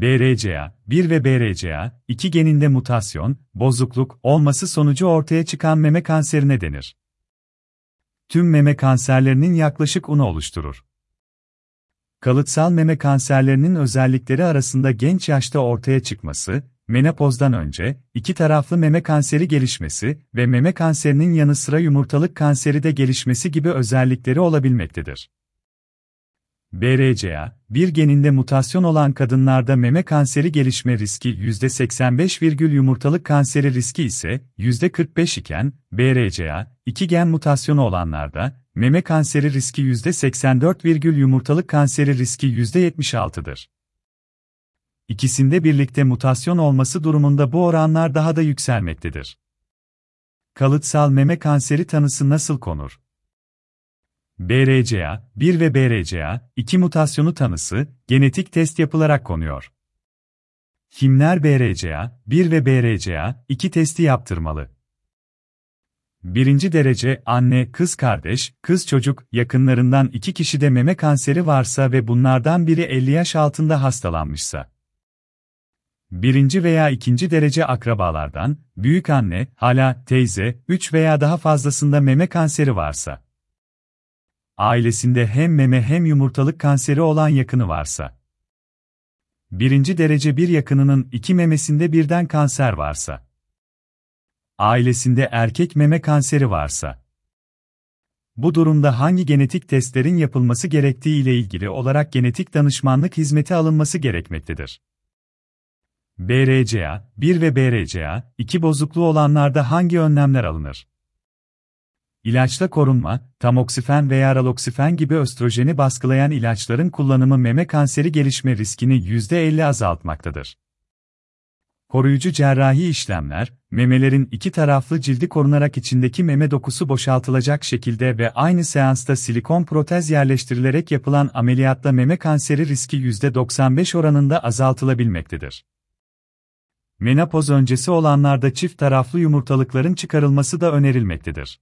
BRCA1 ve BRCA2 geninde mutasyon, bozukluk olması sonucu ortaya çıkan meme kanserine denir. Tüm meme kanserlerinin yaklaşık unu oluşturur. Kalıtsal meme kanserlerinin özellikleri arasında genç yaşta ortaya çıkması, menopozdan önce, iki taraflı meme kanseri gelişmesi ve meme kanserinin yanı sıra yumurtalık kanseri de gelişmesi gibi özellikleri olabilmektedir. BRCA, bir geninde mutasyon olan kadınlarda meme kanseri gelişme riski %85, yumurtalık kanseri riski ise %45 iken, BRCA, iki gen mutasyonu olanlarda, meme kanseri riski %84, yumurtalık kanseri riski %76'dır. İkisinde birlikte mutasyon olması durumunda bu oranlar daha da yükselmektedir. Kalıtsal meme kanseri tanısı nasıl konur? BRCA, 1 ve BRCA, 2 mutasyonu tanısı, genetik test yapılarak konuyor. Kimler BRCA, 1 ve BRCA, 2 testi yaptırmalı? Birinci derece anne, kız kardeş, kız çocuk, yakınlarından iki kişide meme kanseri varsa ve bunlardan biri 50 yaş altında hastalanmışsa. Birinci veya ikinci derece akrabalardan, büyük anne, hala, teyze, 3 veya daha fazlasında meme kanseri varsa ailesinde hem meme hem yumurtalık kanseri olan yakını varsa. Birinci derece bir yakınının iki memesinde birden kanser varsa. Ailesinde erkek meme kanseri varsa. Bu durumda hangi genetik testlerin yapılması gerektiği ile ilgili olarak genetik danışmanlık hizmeti alınması gerekmektedir. BRCA, 1 ve BRCA, 2 bozukluğu olanlarda hangi önlemler alınır? İlaçla korunma, tamoksifen veya raloksifen gibi östrojeni baskılayan ilaçların kullanımı meme kanseri gelişme riskini %50 azaltmaktadır. Koruyucu cerrahi işlemler, memelerin iki taraflı cildi korunarak içindeki meme dokusu boşaltılacak şekilde ve aynı seansta silikon protez yerleştirilerek yapılan ameliyatla meme kanseri riski %95 oranında azaltılabilmektedir. Menopoz öncesi olanlarda çift taraflı yumurtalıkların çıkarılması da önerilmektedir.